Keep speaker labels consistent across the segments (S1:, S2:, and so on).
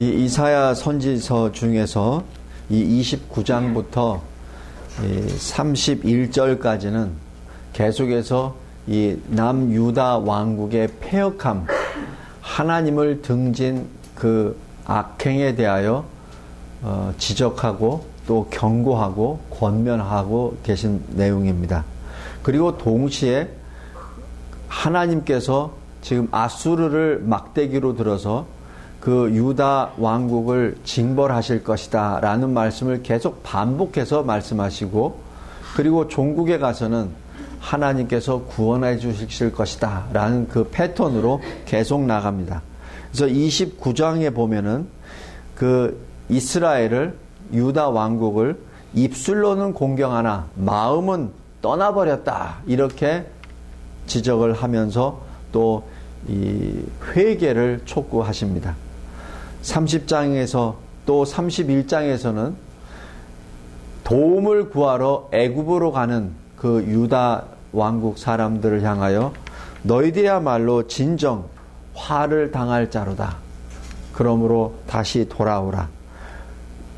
S1: 이 이사야 선지서 중에서 이 29장부터 31절까지는 계속해서 이 남유다 왕국의 폐역함, 하나님을 등진 그 악행에 대하여 어, 지적하고 또 경고하고 권면하고 계신 내용입니다. 그리고 동시에 하나님께서 지금 아수르를 막대기로 들어서 그 유다 왕국을 징벌하실 것이다 라는 말씀을 계속 반복해서 말씀하시고 그리고 종국에 가서는 하나님께서 구원해 주실 것이다 라는 그 패턴으로 계속 나갑니다. 그래서 29장에 보면은 그 이스라엘을 유다 왕국을 입술로는 공경하나 마음은 떠나버렸다 이렇게 지적을 하면서 또 이 회개를 촉구하십니다. 30장에서 또 31장에서는 도움을 구하러 애굽으로 가는 그 유다 왕국 사람들을 향하여 너희들이야말로 진정 화를 당할 자로다. 그러므로 다시 돌아오라.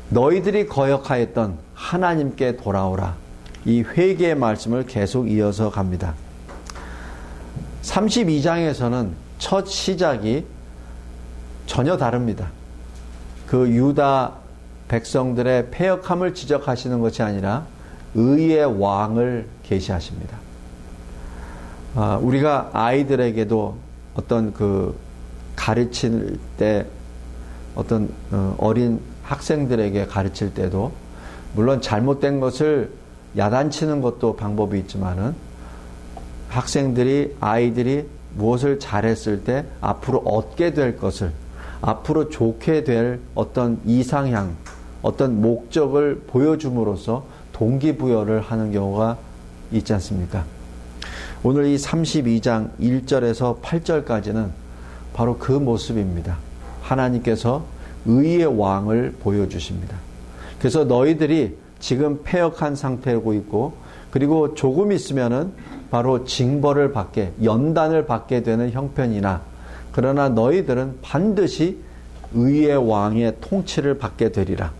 S1: 너희들이 거역하였던 하나님께 돌아오라. 이 회개의 말씀을 계속 이어서 갑니다. 32장에서는 첫 시작이 전혀 다릅니다. 그 유다 백성들의 폐역함을 지적하시는 것이 아니라 의의 왕을 계시하십니다. 아, 우리가 아이들에게도 어떤 그 가르칠 때 어떤 어, 어린 학생들에게 가르칠 때도 물론 잘못된 것을 야단치는 것도 방법이 있지만은 학생들이 아이들이 무엇을 잘했을 때 앞으로 얻게 될 것을 앞으로 좋게 될 어떤 이상향, 어떤 목적을 보여줌으로써 동기부여를 하는 경우가 있지 않습니까? 오늘 이 32장 1절에서 8절까지는 바로 그 모습입니다. 하나님께서 의의 왕을 보여주십니다. 그래서 너희들이 지금 폐역한 상태고 있고 그리고 조금 있으면은 바로 징벌을 받게 연단을 받게 되는 형편이나 그러나 너희들은 반드시 의의 왕의 통치를 받게 되리라.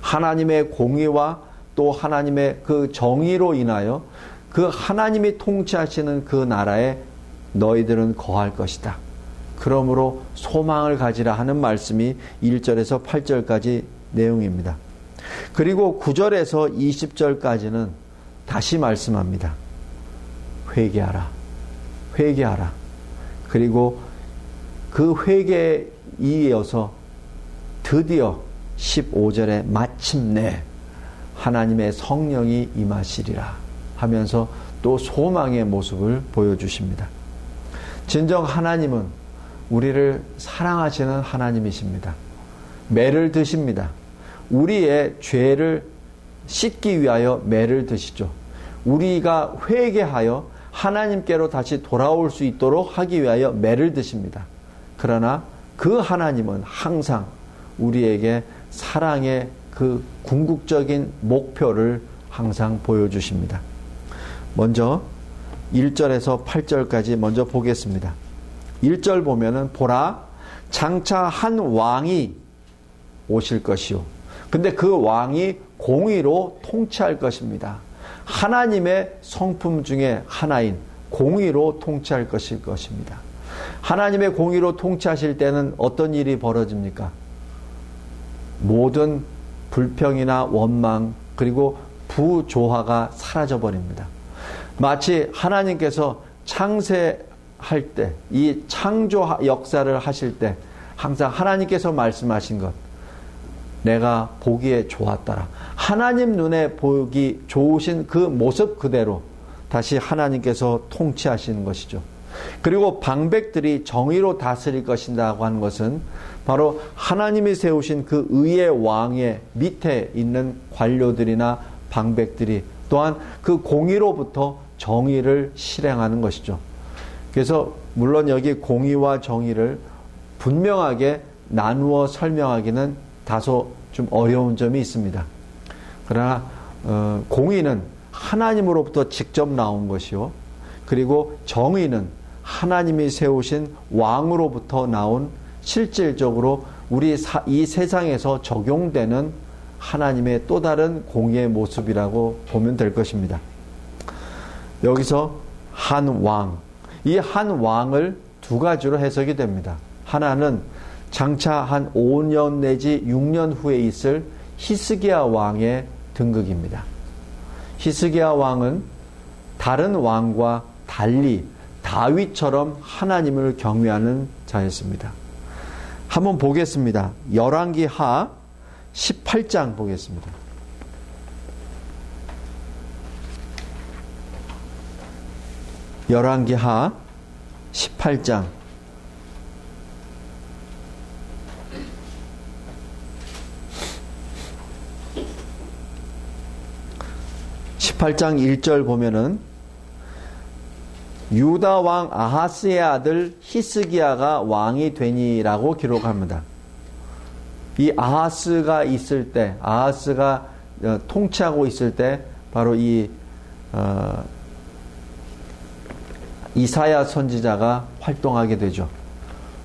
S1: 하나님의 공의와 또 하나님의 그 정의로 인하여 그 하나님이 통치하시는 그 나라에 너희들은 거할 것이다. 그러므로 소망을 가지라 하는 말씀이 1절에서 8절까지 내용입니다. 그리고 9절에서 20절까지는 다시 말씀합니다. 회개하라. 회개하라. 그리고 그 회개에 이어서 드디어 15절에 마침내 하나님의 성령이 임하시리라 하면서 또 소망의 모습을 보여주십니다. 진정 하나님은 우리를 사랑하시는 하나님이십니다. 매를 드십니다. 우리의 죄를 씻기 위하여 매를 드시죠. 우리가 회개하여 하나님께로 다시 돌아올 수 있도록 하기 위하여 매를 드십니다. 그러나 그 하나님은 항상 우리에게 사랑의 그 궁극적인 목표를 항상 보여주십니다. 먼저 1절에서 8절까지 먼저 보겠습니다. 1절 보면은 보라 장차 한 왕이 오실 것이요. 근데 그 왕이 공의로 통치할 것입니다. 하나님의 성품 중에 하나인 공의로 통치할 것일 것입니다. 하나님의 공의로 통치하실 때는 어떤 일이 벌어집니까? 모든 불평이나 원망 그리고 부조화가 사라져 버립니다. 마치 하나님께서 창세할 때, 이 창조 역사를 하실 때 항상 하나님께서 말씀하신 것, 내가 보기에 좋았더라. 하나님 눈에 보기 좋으신 그 모습 그대로 다시 하나님께서 통치하시는 것이죠. 그리고 방백들이 정의로 다스릴 것이라고 하는 것은 바로 하나님이 세우신 그 의의 왕의 밑에 있는 관료들이나 방백들이 또한 그 공의로부터 정의를 실행하는 것이죠. 그래서 물론 여기 공의와 정의를 분명하게 나누어 설명하기는 다소 좀 어려운 점이 있습니다. 그러나 어, 공의는 하나님으로부터 직접 나온 것이요. 그리고 정의는 하나님이 세우신 왕으로부터 나온 실질적으로 우리 사, 이 세상에서 적용되는 하나님의 또 다른 공의의 모습이라고 보면 될 것입니다. 여기서 한 왕, 이 한 왕을 두 가지로 해석이 됩니다. 하나는 장차 한 5년 내지 6년 후에 있을 히스기야 왕의 등극입니다. 히스기야 왕은 다른 왕과 달리 다윗처럼 하나님을 경외하는 자였습니다. 한번 보겠습니다. 열왕기 하 18장 보겠습니다. 열왕기 하 18장 18장 1절 보면은 유다 왕 아하스의 아들 히스기야가 왕이 되니라고 기록합니다. 이 아하스가 있을 때, 아하스가 어, 통치하고 있을 때 바로 이 어, 이사야 선지자가 활동하게 되죠.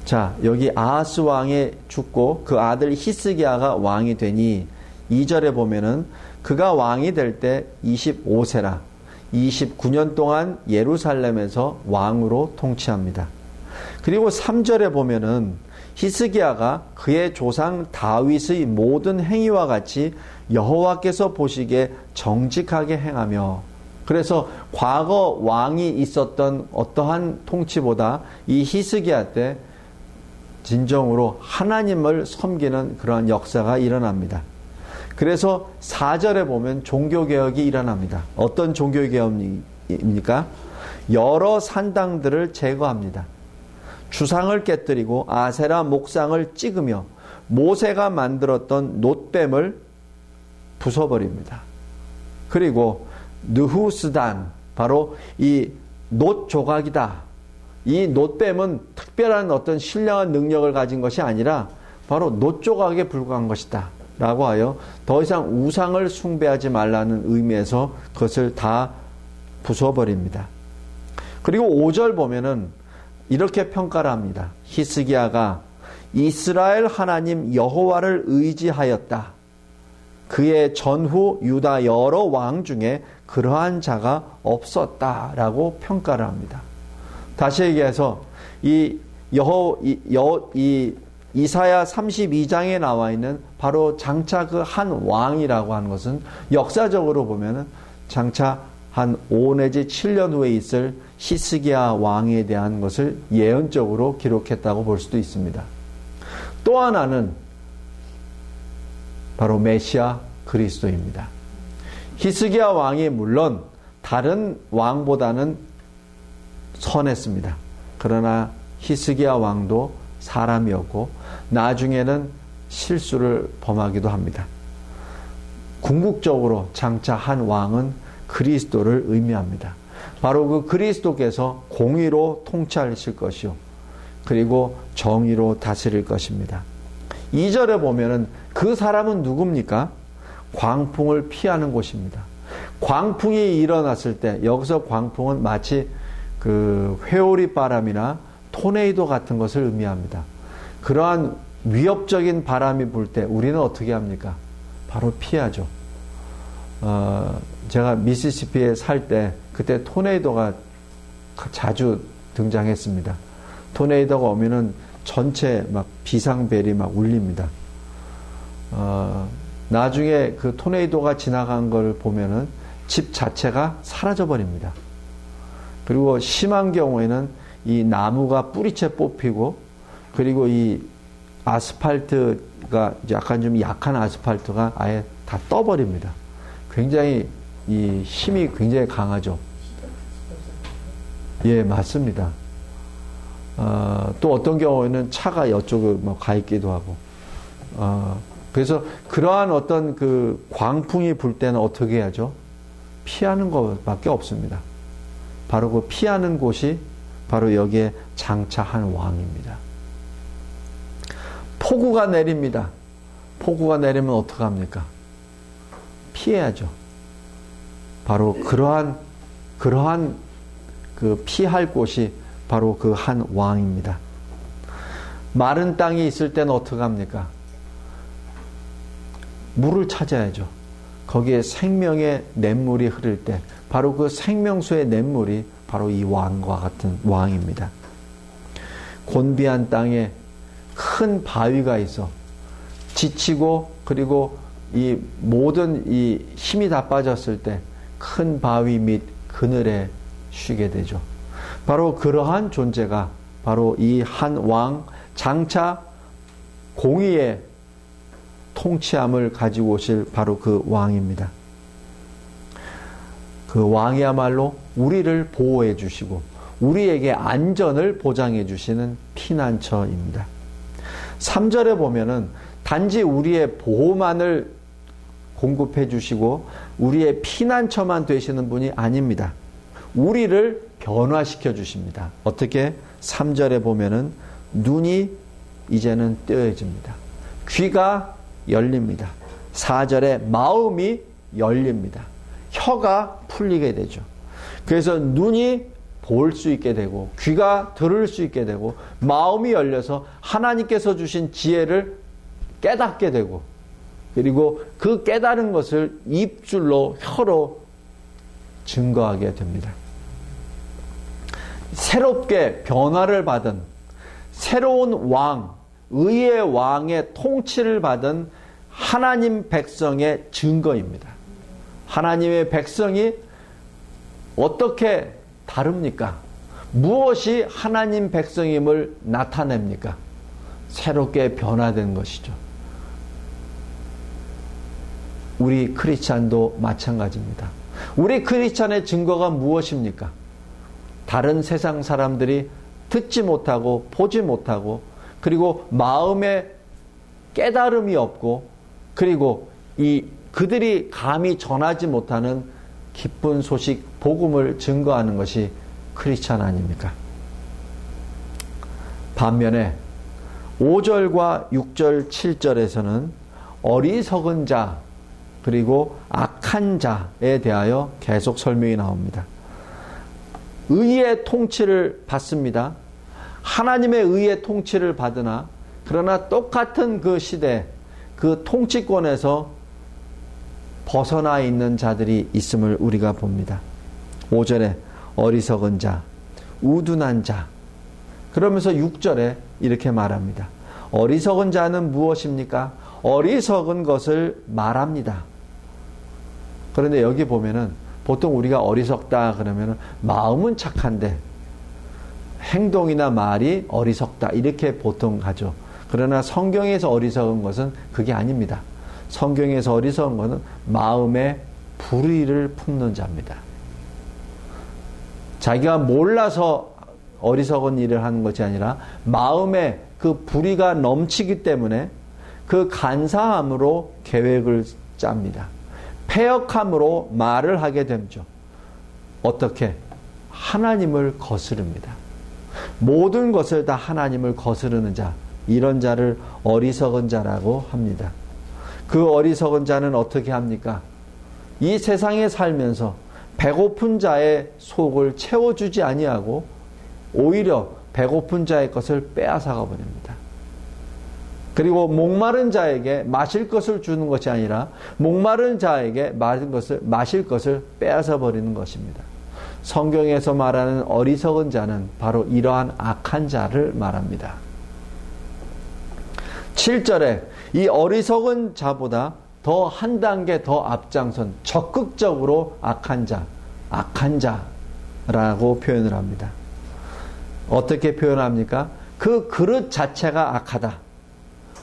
S1: 자, 여기 아하스 왕이 죽고 그 아들 히스기야가 왕이 되니 2절에 보면은 그가 왕이 될 때 25세라 29년 동안 예루살렘에서 왕으로 통치합니다. 그리고 3절에 보면은 히스기야가 그의 조상 다윗의 모든 행위와 같이 여호와께서 보시기에 정직하게 행하며 그래서 과거 왕이 있었던 어떠한 통치보다 이 히스기야 때 진정으로 하나님을 섬기는 그러한 역사가 일어납니다. 그래서 4절에 보면 종교개혁이 일어납니다. 어떤 종교개혁입니까? 여러 산당들을 제거합니다. 주상을 깨뜨리고 아세라 목상을 찍으며 모세가 만들었던 놋뱀을 부숴버립니다. 그리고 느후스단 바로 이 놋 조각이다. 이 놋뱀은 특별한 어떤 신령한 능력을 가진 것이 아니라 바로 놋 조각에 불과한 것이다. 라고 하여 더 이상 우상을 숭배하지 말라는 의미에서 그것을 다 부숴버립니다. 그리고 5절 보면은 이렇게 평가를 합니다. 히스기야가 이스라엘 하나님 여호와를 의지하였다. 그의 전후 유다 여러 왕 중에 그러한 자가 없었다라고 평가를 합니다. 다시 얘기해서 이 여호 이, 여, 이 이사야 32장에 나와 있는 바로 장차 그 한 왕이라고 하는 것은 역사적으로 보면은 장차 한 5 내지 7년 후에 있을 히스기야 왕에 대한 것을 예언적으로 기록했다고 볼 수도 있습니다. 또 하나는 바로 메시아 그리스도입니다. 히스기야 왕이 물론 다른 왕보다는 선했습니다. 그러나 히스기야 왕도 사람이었고 나중에는 실수를 범하기도 합니다. 궁극적으로 장차 한 왕은 그리스도를 의미합니다. 바로 그 그리스도께서 공의로 통치하실 것이요. 그리고 정의로 다스릴 것입니다. 2절에 보면은 그 사람은 누굽니까? 광풍을 피하는 곳입니다. 광풍이 일어났을 때 여기서 광풍은 마치 그 회오리 바람이나 토네이도 같은 것을 의미합니다. 그러한 위협적인 바람이 불 때 우리는 어떻게 합니까? 바로 피하죠. 어, 제가 미시시피에 살 때 그때 토네이도가 자주 등장했습니다. 토네이도가 오면은 전체 막 비상벨이 막 울립니다. 어, 나중에 그 토네이도가 지나간 걸 보면은 집 자체가 사라져 버립니다. 그리고 심한 경우에는 이 나무가 뿌리채 뽑히고 그리고 이 아스팔트가 약간 좀 약한 아스팔트가 아예 다 떠버립니다. 굉장히 이 힘이 굉장히 강하죠. 예, 맞습니다. 어, 또 어떤 경우에는 차가 이쪽에 뭐가 있기도 하고. 어, 그래서 그러한 어떤 그 광풍이 불 때는 어떻게 해야죠? 피하는 것밖에 없습니다. 바로 그 피하는 곳이 바로 여기에 장차한 왕입니다. 폭우가 내립니다. 폭우가 내리면 어떡합니까? 피해야죠. 바로 그러한, 그러한 그 피할 곳이 바로 그 한 왕입니다. 마른 땅이 있을 때는 어떻게 합니까? 물을 찾아야죠. 거기에 생명의 냇물이 흐를 때 바로 그 생명수의 냇물이 바로 이 왕과 같은 왕입니다. 곤비한 땅에 큰 바위가 있어 지치고 그리고 이 모든 이 힘이 다 빠졌을 때 큰 바위 및 그늘에 쉬게 되죠. 바로 그러한 존재가 바로 이 한 왕 장차 공의의 통치함을 가지고 오실 바로 그 왕입니다. 그 왕이야말로 우리를 보호해 주시고 우리에게 안전을 보장해 주시는 피난처입니다. 3절에 보면은 단지 우리의 보호만을 공급해 주시고 우리의 피난처만 되시는 분이 아닙니다. 우리를 변화시켜 주십니다. 어떻게? 3절에 보면은 눈이 이제는 뜨여집니다. 귀가 열립니다. 4절에 마음이 열립니다. 혀가 풀리게 되죠. 그래서 눈이 볼 수 있게 되고 귀가 들을 수 있게 되고 마음이 열려서 하나님께서 주신 지혜를 깨닫게 되고 그리고 그 깨달은 것을 입줄로 혀로 증거하게 됩니다. 새롭게 변화를 받은 새로운 왕, 의의 왕의 통치를 받은 하나님 백성의 증거입니다. 하나님의 백성이 어떻게 다릅니까? 무엇이 하나님 백성임을 나타냅니까? 새롭게 변화된 것이죠. 우리 크리스찬도 마찬가지입니다. 우리 크리스찬의 증거가 무엇입니까? 다른 세상 사람들이 듣지 못하고 보지 못하고 그리고 마음에 깨달음이 없고 그리고 이 그들이 감히 전하지 못하는 기쁜 소식 복음을 증거하는 것이 크리스찬 아닙니까? 반면에 5절과 6절, 7절에서는 어리석은 자 그리고 악한 자에 대하여 계속 설명이 나옵니다. 의의 통치를 받습니다. 하나님의 의의 통치를 받으나 그러나 똑같은 그 시대 그 통치권에서 벗어나 있는 자들이 있음을 우리가 봅니다. 5절에 어리석은 자, 우둔한 자. 그러면서 6절에 이렇게 말합니다. 어리석은 자는 무엇입니까? 어리석은 것을 말합니다. 그런데 여기 보면은 보통 우리가 어리석다 그러면 마음은 착한데 행동이나 말이 어리석다 이렇게 보통 하죠. 그러나 성경에서 어리석은 것은 그게 아닙니다. 성경에서 어리석은 것은 마음에 불의를 품는 자입니다. 자기가 몰라서 어리석은 일을 하는 것이 아니라 마음에 그 불의가 넘치기 때문에 그 간사함으로 계획을 짭니다. 폐역함으로 말을 하게 되죠. 어떻게? 하나님을 거스릅니다. 모든 것을 다 하나님을 거스르는 자, 이런 자를 어리석은 자라고 합니다. 그 어리석은 자는 어떻게 합니까? 이 세상에 살면서 배고픈 자의 속을 채워주지 아니하고 오히려 배고픈 자의 것을 빼앗아가 버립니다. 그리고 목마른 자에게 마실 것을 주는 것이 아니라 목마른 자에게 마실 것을 마실 것을 빼앗아 버리는 것입니다. 성경에서 말하는 어리석은 자는 바로 이러한 악한 자를 말합니다. 7절에 이 어리석은 자보다 더 한 단계 더 앞장선 적극적으로 악한 자, 악한 자라고 표현을 합니다. 어떻게 표현합니까? 그 그릇 자체가 악하다.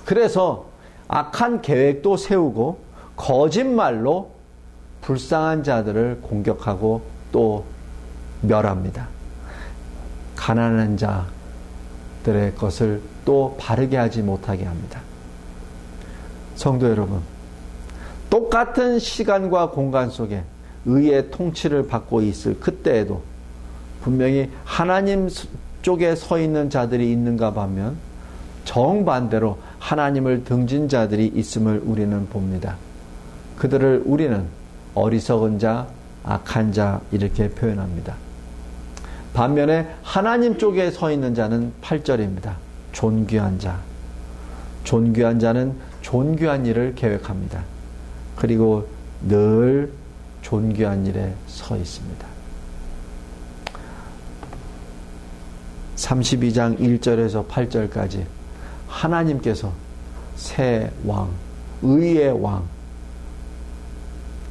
S1: 그래서 악한 계획도 세우고 거짓말로 불쌍한 자들을 공격하고 또 멸합니다. 가난한 자들의 것을 또 바르게 하지 못하게 합니다. 성도 여러분, 똑같은 시간과 공간 속에 의의 통치를 받고 있을 그때에도 분명히 하나님 쪽에 서 있는 자들이 있는가 하면 정반대로 하나님을 등진 자들이 있음을 우리는 봅니다. 그들을 우리는 어리석은 자, 악한 자 이렇게 표현합니다. 반면에 하나님 쪽에 서 있는 자는 8절입니다. 존귀한 자. 존귀한 자는 존귀한 일을 계획합니다. 그리고 늘 존귀한 일에 서 있습니다. 32장 1절에서 8절까지 하나님께서 새 왕, 의의 왕,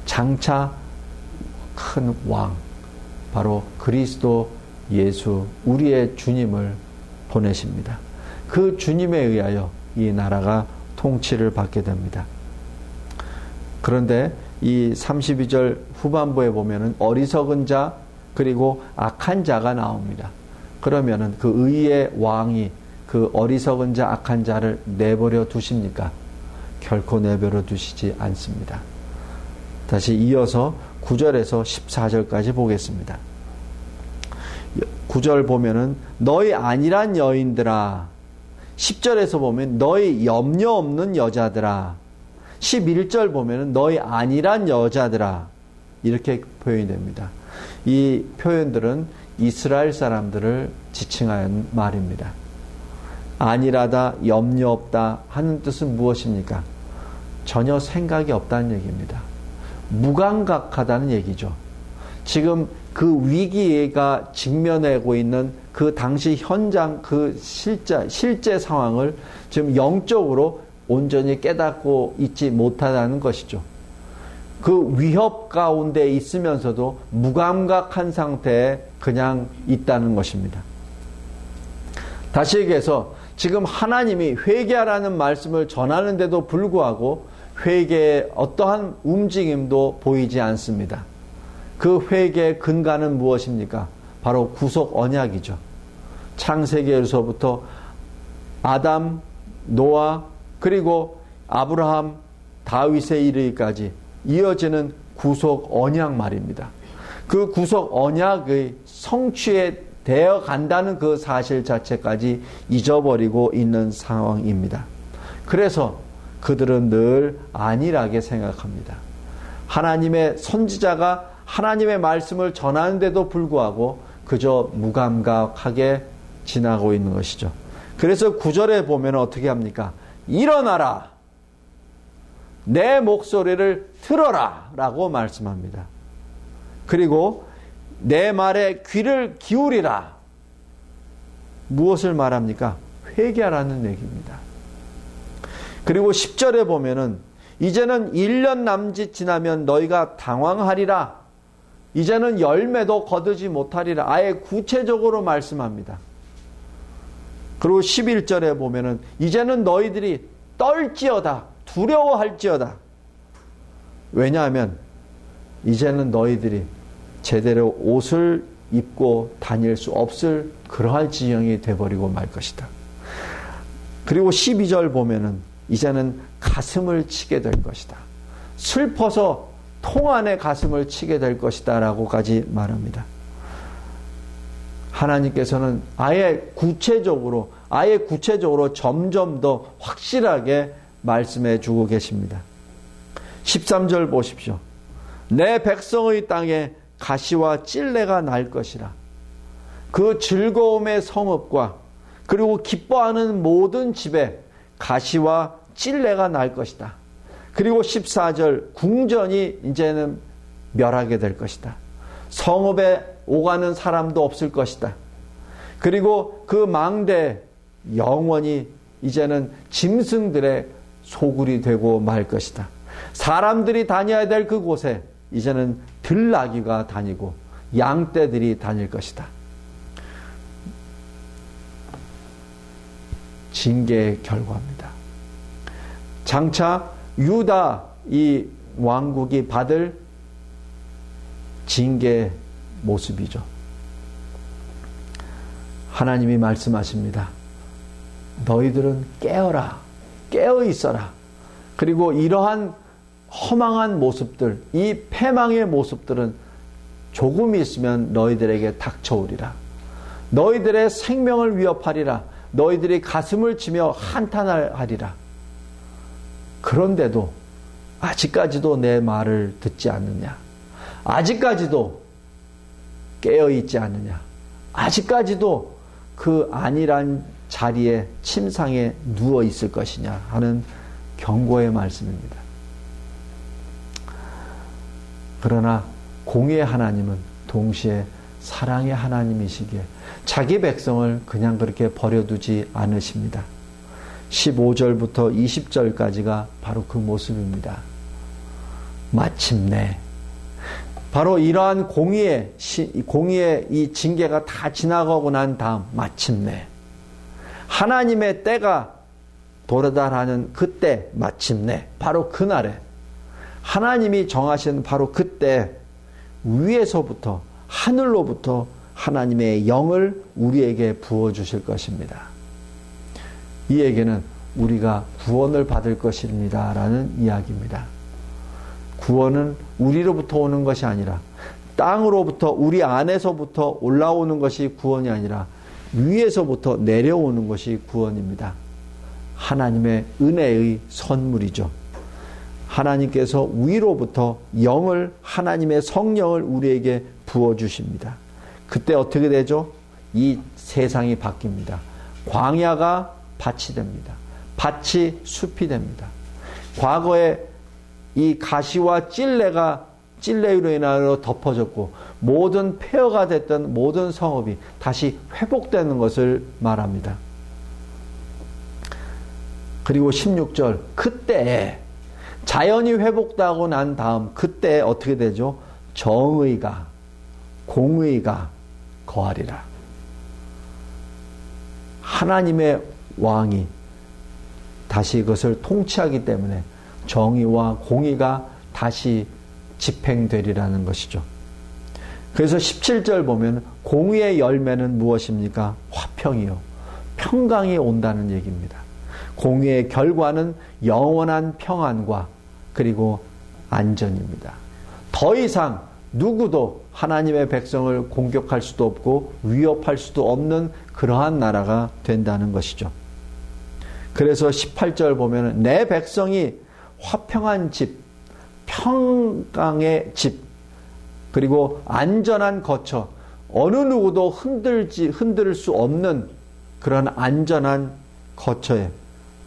S1: 장차 큰 왕, 바로 그리스도 예수, 우리의 주님을 보내십니다. 그 주님에 의하여 이 나라가 통치를 받게 됩니다. 그런데 이 32절 후반부에 보면은 어리석은 자, 그리고 악한 자가 나옵니다. 그러면은 그 의의 왕이 그 어리석은 자, 악한 자를 내버려 두십니까? 결코 내버려 두시지 않습니다. 다시 이어서 9절에서 14절까지 보겠습니다. 9절 보면은 너희 아니란 여인들아 10절에서 보면 너희 염려 없는 여자들아 11절 보면은 너희 아니란 여자들아 이렇게 표현이 됩니다. 이 표현들은 이스라엘 사람들을 지칭하는 말입니다. 아니라다, 염려 없다 하는 뜻은 무엇입니까? 전혀 생각이 없다는 얘기입니다. 무감각하다는 얘기죠. 지금 그 위기가 직면하고 있는 그 당시 현장 그 실제, 실제 상황을 지금 영적으로 온전히 깨닫고 있지 못하다는 것이죠. 그 위협 가운데 있으면서도 무감각한 상태에 그냥 있다는 것입니다. 다시 얘기해서 지금 하나님이 회개하라는 말씀을 전하는데도 불구하고 회개의 어떠한 움직임도 보이지 않습니다. 그 회개의 근간은 무엇입니까? 바로 구속 언약이죠. 창세기에서부터 아담, 노아, 그리고 아브라함, 다윗에 이르기까지 이어지는 구속 언약 말입니다. 그 구속 언약의 성취에 되어 간다는 그 사실 자체까지 잊어버리고 있는 상황입니다. 그래서 그들은 늘 안일하게 생각합니다. 하나님의 선지자가 하나님의 말씀을 전하는데도 불구하고 그저 무감각하게 지나고 있는 것이죠. 그래서 구절에 보면 어떻게 합니까? 일어나라! 내 목소리를 들어라! 라고 말씀합니다. 그리고 내 말에 귀를 기울이라. 무엇을 말합니까? 회개하라는 얘기입니다. 그리고 10절에 보면은 이제는 1년 남짓 지나면 너희가 당황하리라. 이제는 열매도 거두지 못하리라. 아예 구체적으로 말씀합니다. 그리고 11절에 보면은 이제는 너희들이 떨지어다. 두려워할지어다. 왜냐하면 이제는 너희들이 제대로 옷을 입고 다닐 수 없을 그러한 지형이 돼버리고 말 것이다. 그리고 12절 보면은 이제는 가슴을 치게 될 것이다. 슬퍼서 통 안에 가슴을 치게 될 것이다. 라고까지 말합니다. 하나님께서는 아예 구체적으로, 아예 구체적으로 점점 더 확실하게 말씀해 주고 계십니다. 13절 보십시오. 내 백성의 땅에 가시와 찔레가 날 것이라. 그 즐거움의 성읍과 그리고 기뻐하는 모든 집에 가시와 찔레가 날 것이다. 그리고 14절 궁전이 이제는 멸하게 될 것이다. 성읍에 오가는 사람도 없을 것이다. 그리고 그 망대 영원히 이제는 짐승들의 소굴이 되고 말 것이다. 사람들이 다녀야 될 그곳에 이제는 들나귀가 다니고 양떼들이 다닐 것이다. 징계의 결과입니다. 장차 유다 이 왕국이 받을 징계 모습이죠. 하나님이 말씀하십니다. 너희들은 깨어라. 깨어 있어라. 그리고 이러한 허망한 모습들, 이 패망의 모습들은 조금 있으면 너희들에게 닥쳐오리라. 너희들의 생명을 위협하리라. 너희들이 가슴을 치며 한탄하리라. 그런데도 아직까지도 내 말을 듣지 않느냐? 아직까지도 깨어 있지 않느냐? 아직까지도 그 안일한 자리에 침상에 누워 있을 것이냐 하는 경고의 말씀입니다. 그러나 공의 하나님은 동시에 사랑의 하나님이시기에 자기 백성을 그냥 그렇게 버려두지 않으십니다. 15절부터 20절까지가 바로 그 모습입니다. 마침내 바로 이러한 공의의 공의의 이 징계가 다 지나가고 난 다음 마침내 하나님의 때가 도래다라는 그때 마침내 바로 그날에 하나님이 정하신 바로 그때 위에서부터 하늘로부터 하나님의 영을 우리에게 부어 주실 것입니다. 이 얘기는 우리가 구원을 받을 것입니다 라는 이야기입니다. 구원은 우리로부터 오는 것이 아니라 땅으로부터 우리 안에서부터 올라오는 것이 구원이 아니라 위에서부터 내려오는 것이 구원입니다. 하나님의 은혜의 선물이죠. 하나님께서 위로부터 영을 하나님의 성령을 우리에게 부어 주십니다. 그때 어떻게 되죠? 이 세상이 바뀝니다. 광야가 밭이 됩니다. 밭이 숲이 됩니다. 과거에 이 가시와 찔레가 찔레로 인하여 덮어졌고 모든 폐허가 됐던 모든 성읍이 다시 회복되는 것을 말합니다. 그리고 16절 그때 자연이 회복되고 난 다음 그때 어떻게 되죠? 정의가 공의가 거하리라. 하나님의 왕이 다시 그것을 통치하기 때문에 정의와 공의가 다시 집행되리라는 것이죠. 그래서 17절 보면 공의의 열매는 무엇입니까? 화평이요. 평강이 온다는 얘기입니다. 공의의 결과는 영원한 평안과 그리고 안전입니다. 더 이상 누구도 하나님의 백성을 공격할 수도 없고 위협할 수도 없는 그러한 나라가 된다는 것이죠. 그래서 18절 보면 내 백성이 화평한 집, 평강의 집, 그리고 안전한 거처, 어느 누구도 흔들지, 흔들 수 없는 그런 안전한 거처에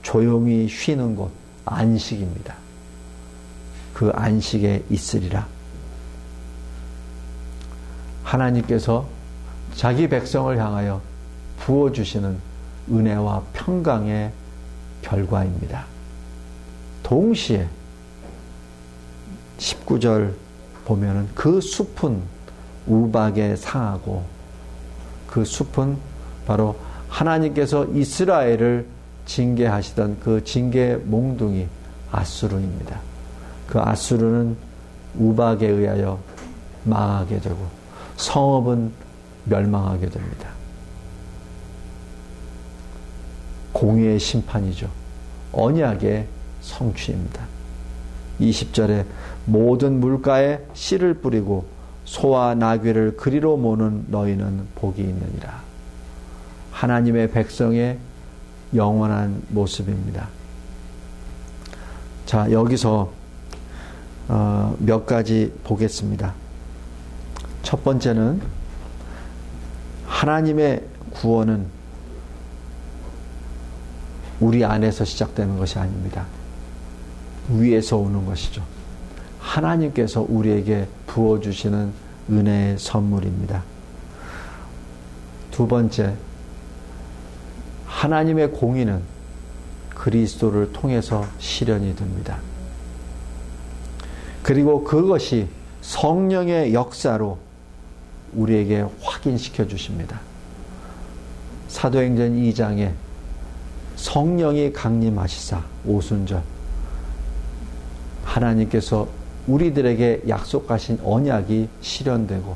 S1: 조용히 쉬는 곳, 안식입니다. 그 안식에 있으리라. 하나님께서 자기 백성을 향하여 부어주시는 은혜와 평강의 결과입니다. 동시에 19절 보면은 그 숲은 우박에 상하고 그 숲은 바로 하나님께서 이스라엘을 징계하시던 그 징계 몽둥이 아수르입니다. 그 아수르는 우박에 의하여 망하게 되고 성읍은 멸망하게 됩니다. 공의의 심판이죠. 언약의 성취입니다. 20절에 모든 물가에 씨를 뿌리고 소와 나귀를 그리로 모는 너희는 복이 있느니라. 하나님의 백성의 영원한 모습입니다. 자, 여기서 어, 몇 가지 보겠습니다. 첫 번째는 하나님의 구원은 우리 안에서 시작되는 것이 아닙니다. 위에서 오는 것이죠. 하나님께서 우리에게 부어주시는 은혜의 선물입니다. 두 번째, 하나님의 공의는 그리스도를 통해서 실현이 됩니다. 그리고 그것이 성령의 역사로 우리에게 확인시켜 주십니다. 사도행전 2장에 성령이 강림하시사 오순절 하나님께서 우리들에게 약속하신 언약이 실현되고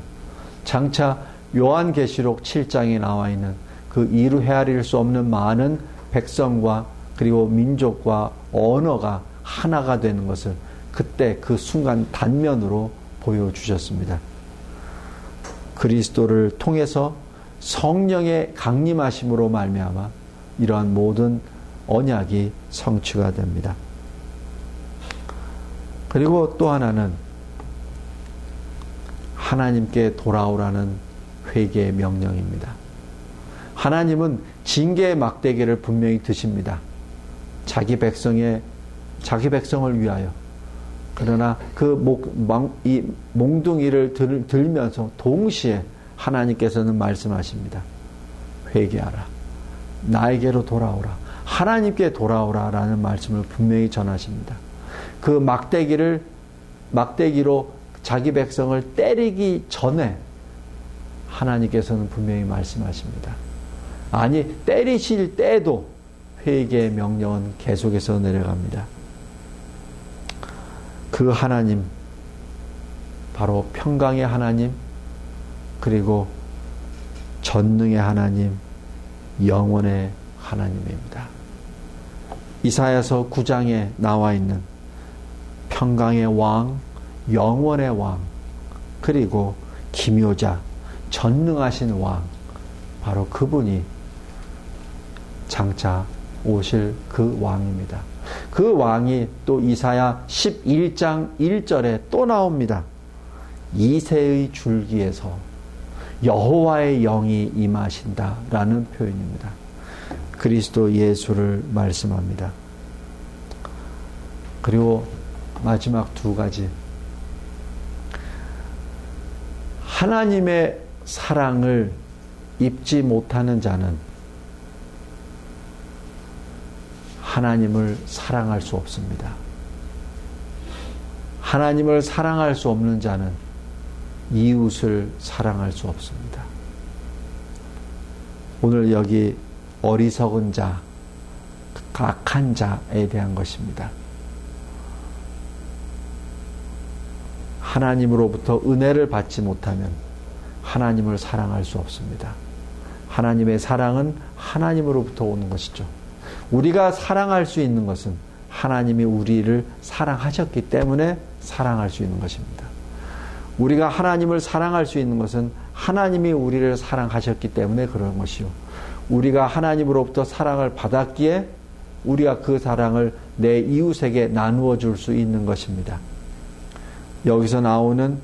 S1: 장차 요한계시록 7장에 나와 있는 그 이루 헤아릴 수 없는 많은 백성과 그리고 민족과 언어가 하나가 되는 것을 그때 그 순간 단면으로 보여주셨습니다. 그리스도를 통해서 성령의 강림하심으로 말미암아 이러한 모든 언약이 성취가 됩니다. 그리고 또 하나는 하나님께 돌아오라는 회개의 명령입니다. 하나님은 징계의 막대기를 분명히 드십니다. 자기 백성의 자기 백성을 위하여. 그러나 그 목, 이 몽둥이를 들, 들면서 동시에 하나님께서는 말씀하십니다. 회개하라. 나에게로 돌아오라. 하나님께 돌아오라 라는 말씀을 분명히 전하십니다. 그 막대기를 막대기로 자기 백성을 때리기 전에 하나님께서는 분명히 말씀하십니다. 아니 때리실 때도 회개의 명령은 계속해서 내려갑니다. 그 하나님 바로 평강의 하나님 그리고 전능의 하나님 영원의 하나님입니다. 이사야서 9장에 나와 있는 평강의 왕, 영원의 왕, 그리고 기묘자, 전능하신 왕, 바로 그분이 장차 오실 그 왕입니다. 그 왕이 또 이사야 11장 1절에 또 나옵니다. 이새의 줄기에서 여호와의 영이 임하신다라는 표현입니다. 그리스도 예수를 말씀합니다. 그리고 마지막 두 가지. 하나님의 사랑을 입지 못하는 자는 하나님을 사랑할 수 없습니다. 하나님을 사랑할 수 없는 자는 이웃을 사랑할 수 없습니다. 오늘 여기 어리석은 자, 악한 자에 대한 것입니다. 하나님으로부터 은혜를 받지 못하면 하나님을 사랑할 수 없습니다. 하나님의 사랑은 하나님으로부터 오는 것이죠. 우리가 사랑할 수 있는 것은 하나님이 우리를 사랑하셨기 때문에 사랑할 수 있는 것입니다. 우리가 하나님을 사랑할 수 있는 것은 하나님이 우리를 사랑하셨기 때문에 그런 것이요. 우리가 하나님으로부터 사랑을 받았기에 우리가 그 사랑을 내 이웃에게 나누어 줄 수 있는 것입니다. 여기서 나오는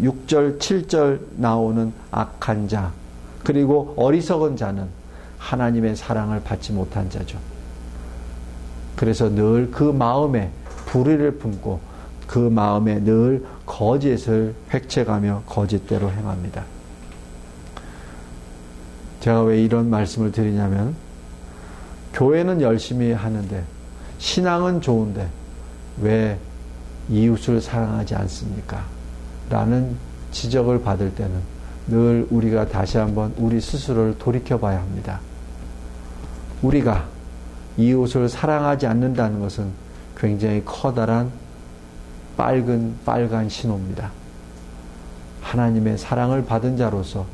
S1: 6절, 7절 나오는 악한 자, 그리고 어리석은 자는 하나님의 사랑을 받지 못한 자죠. 그래서 늘 그 마음에 불의를 품고 그 마음에 늘 거짓을 획책하며 거짓대로 행합니다. 제가 왜 이런 말씀을 드리냐면 교회는 열심히 하는데 신앙은 좋은데 왜 이웃을 사랑하지 않습니까? 라는 지적을 받을 때는 늘 우리가 다시 한번 우리 스스로를 돌이켜 봐야 합니다. 우리가 이웃을 사랑하지 않는다는 것은 굉장히 커다란 빨간, 빨간 신호입니다. 하나님의 사랑을 받은 자로서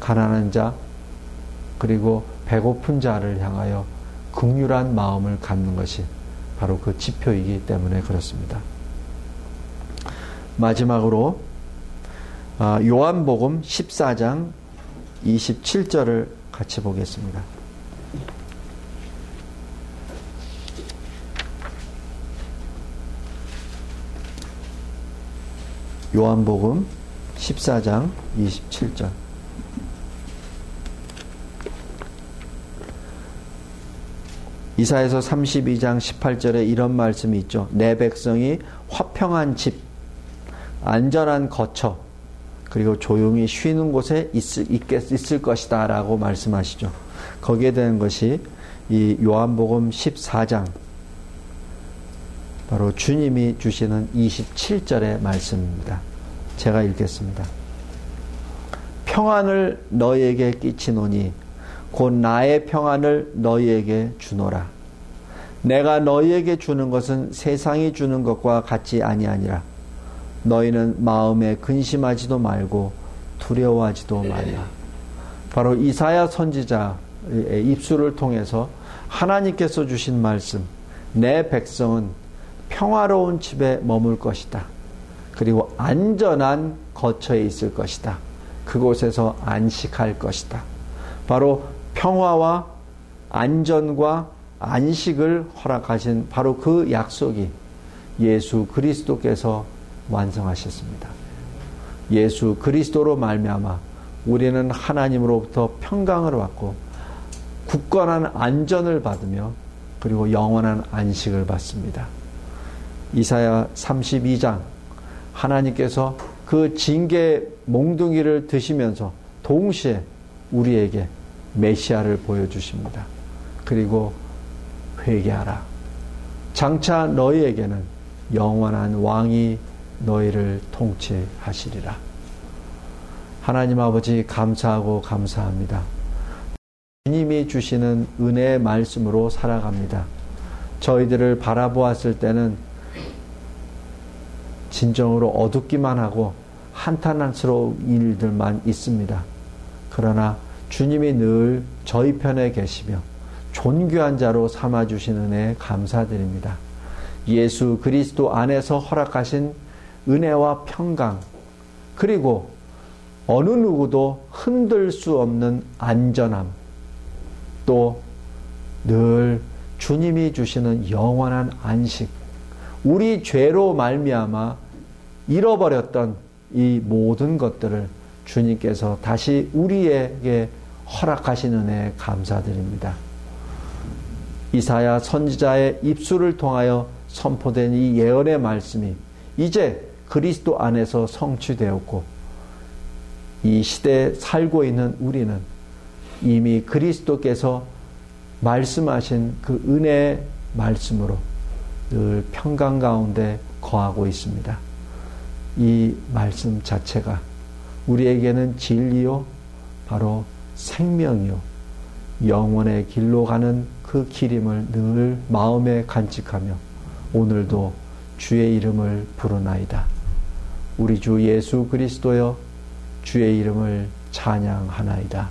S1: 가난한 자, 그리고 배고픈 자를 향하여 극률한 마음을 갖는 것이 바로 그 지표이기 때문에 그렇습니다. 마지막으로 아, 요한복음 14장 27절을 같이 보겠습니다. 요한복음 14장 27절. 이사에서 32장 18절에 이런 말씀이 있죠. 내 백성이 화평한 집, 안전한 거처, 그리고 조용히 쉬는 곳에 있을, 있겠, 있을 것이다 라고 말씀하시죠. 거기에 대한 것이 이 요한복음 14장, 바로 주님이 주시는 27절의 말씀입니다. 제가 읽겠습니다. 평안을 너에게 끼치노니 곧 나의 평안을 너희에게 주노라. 내가 너희에게 주는 것은 세상이 주는 것과 같이 아니하니라. 너희는 마음에 근심하지도 말고 두려워하지도 말라. 바로 이사야 선지자의 입술을 통해서 하나님께서 주신 말씀, 내 백성은 평화로운 집에 머물 것이다. 그리고 안전한 거처에 있을 것이다. 그곳에서 안식할 것이다. 바로 평화와 안전과 안식을 허락하신 바로 그 약속이 예수 그리스도께서 완성하셨습니다. 예수 그리스도로 말미암아 우리는 하나님으로부터 평강을 받고 굳건한 안전을 받으며 그리고 영원한 안식을 받습니다. 이사야 32장 하나님께서 그 징계 몽둥이를 드시면서 동시에 우리에게 메시아를 보여주십니다. 그리고 회개하라. 장차 너희에게는 영원한 왕이 너희를 통치하시리라. 하나님 아버지 감사하고 감사합니다. 주님이 주시는 은혜의 말씀으로 살아갑니다. 저희들을 바라보았을 때는 진정으로 어둡기만 하고 한탄스러운 일들만 있습니다. 그러나 주님이 늘 저희 편에 계시며 존귀한 자로 삼아 주시는 은혜 감사드립니다. 예수 그리스도 안에서 허락하신 은혜와 평강, 그리고 어느 누구도 흔들 수 없는 안전함, 또 늘 주님이 주시는 영원한 안식, 우리 죄로 말미암아 잃어버렸던 이 모든 것들을 주님께서 다시 우리에게 허락하시는 은혜 감사드립니다. 이사야 선지자의 입술을 통하여 선포된 이 예언의 말씀이 이제 그리스도 안에서 성취되었고 이 시대에 살고 있는 우리는 이미 그리스도께서 말씀하신 그 은혜의 말씀으로 늘 평강 가운데 거하고 있습니다. 이 말씀 자체가 우리에게는 진리요, 바로 생명이요, 영원의 길로 가는 그 길임을 늘 마음에 간직하며 오늘도 주의 이름을 부르나이다. 우리 주 예수 그리스도여 주의 이름을 찬양하나이다.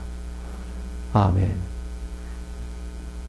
S1: 아멘.